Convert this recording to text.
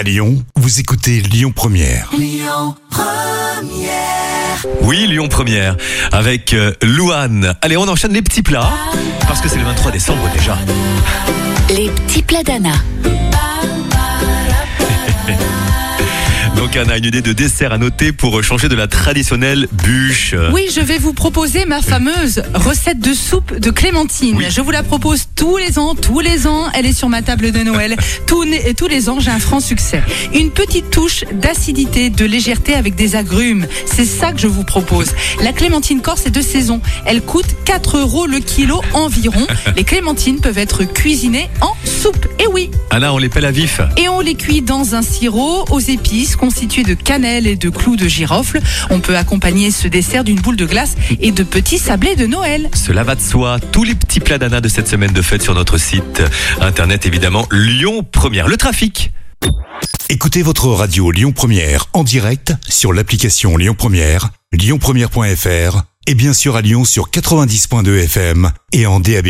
À Lyon, vous écoutez Lyon Première. Oui, Lyon Première, avec euh, Louane. Allez, on enchaîne les petits plats, parce que c'est le 23 décembre déjà. Les petits plats d'Anna. Donc Anna, une idée de dessert à noter pour changer de la traditionnelle bûche. Oui, je vais vous proposer ma fameuse recette de soupe de clémentine. Oui. Je vous la propose tous les ans, tous les ans. Elle est sur ma table de Noël. tous, et tous les ans, j'ai un franc succès. Une petite touche d'acidité, de légèreté avec des agrumes. C'est ça que je vous propose. La clémentine corse est de saison. Elle coûte 4 euros le kilo environ. Les clémentines peuvent être cuisinées en soupe. Et oui, Anna, on les pèle à vif. et on les cuit dans un sirop aux épices constitué de cannelle et de clous de girofle. On peut accompagner ce dessert d'une boule de glace et de petits sablés de Noël. Cela va de soi. Tous les petits plats d'Anna de cette semaine de fête sur notre site internet, évidemment, Lyon Première. Le trafic. Écoutez votre radio Lyon Première en direct sur l'application Lyon Première, lyonpremière.fr et bien sûr à Lyon sur 90.2 FM et en DAB+.